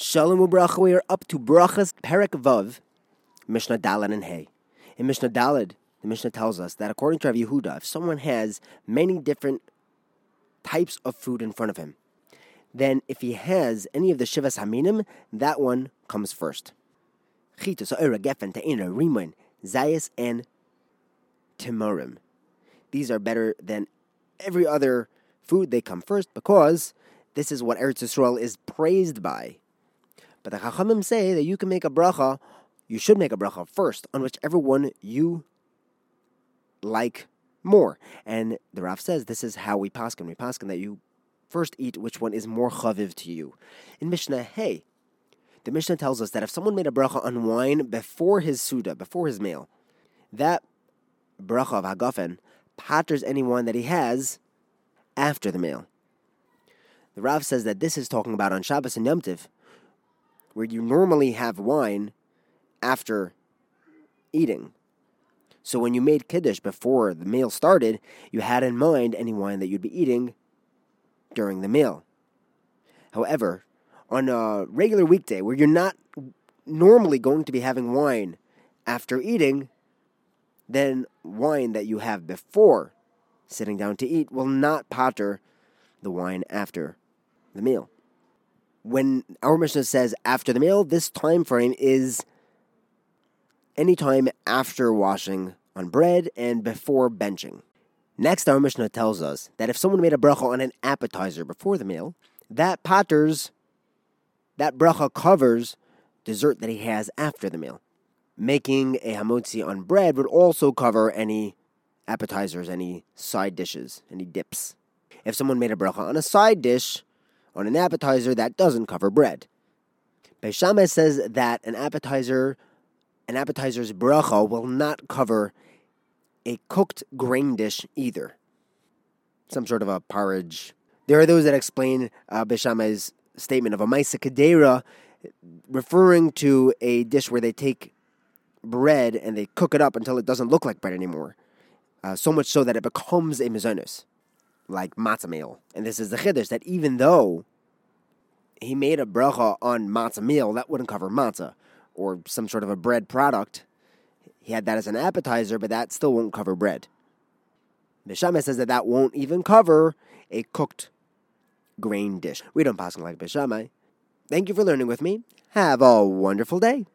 Shalom ubracha. We are up to Brachos Perek Vav, Mishnah Daled and Hay. In Mishnah Daled, the Mishnah tells us that according to Rav Yehuda, if someone has many different types of food in front of him, then if he has any of the Shivas Haminim, that one comes first. Chitus, Oira, Geffen, Ta'ina, Rimon, Zayas, and Timorim. These are better than every other food. They come first because this is what Eretz Yisrael is praised by. But the Chachamim say that you can make a bracha, you should make a bracha first on whichever one you like more. And the Rav says this is how we paskin. We paskin that you first eat which one is more chaviv to you. In Mishnah Hey, the Mishnah tells us that if someone made a bracha on wine before his suda, before his meal, that bracha of hagafen patters anyone that he has after the meal. The Rav says that this is talking about on Shabbos and Yom Tiv, where you normally have wine after eating. So when you made Kiddush before the meal started, you had in mind any wine that you'd be eating during the meal. However, on a regular weekday where you're not normally going to be having wine after eating, then wine that you have before sitting down to eat will not potter the wine after the meal. When our Mishnah says after the meal, this time frame is any time after washing on bread and before benching. Next, our Mishnah tells us that if someone made a bracha on an appetizer before the meal, that patters, that bracha covers dessert that he has after the meal. Making a hamotzi on bread would also cover any appetizers, any side dishes, any dips. If someone made a bracha on a side dish, on an appetizer, that doesn't cover bread. Beis Shammai says that an appetizer, an appetizer's bracha will not cover a cooked grain dish either. Some sort of a porridge. There are those that explain uh, Beis Shammai's statement of a maaseh kedeirah, referring to a dish where they take bread and they cook it up until it doesn't look like bread anymore. Uh, so much so that it becomes a mezonos like matzah meal. And this is the chiddush that even though he made a bracha on matzah meal, that wouldn't cover matzah or some sort of a bread product. He had that as an appetizer, but that still won't cover bread. Beis Shammai says that that won't even cover a cooked grain dish. We don't pass like Beis Shammai. Thank you for learning with me. Have a wonderful day.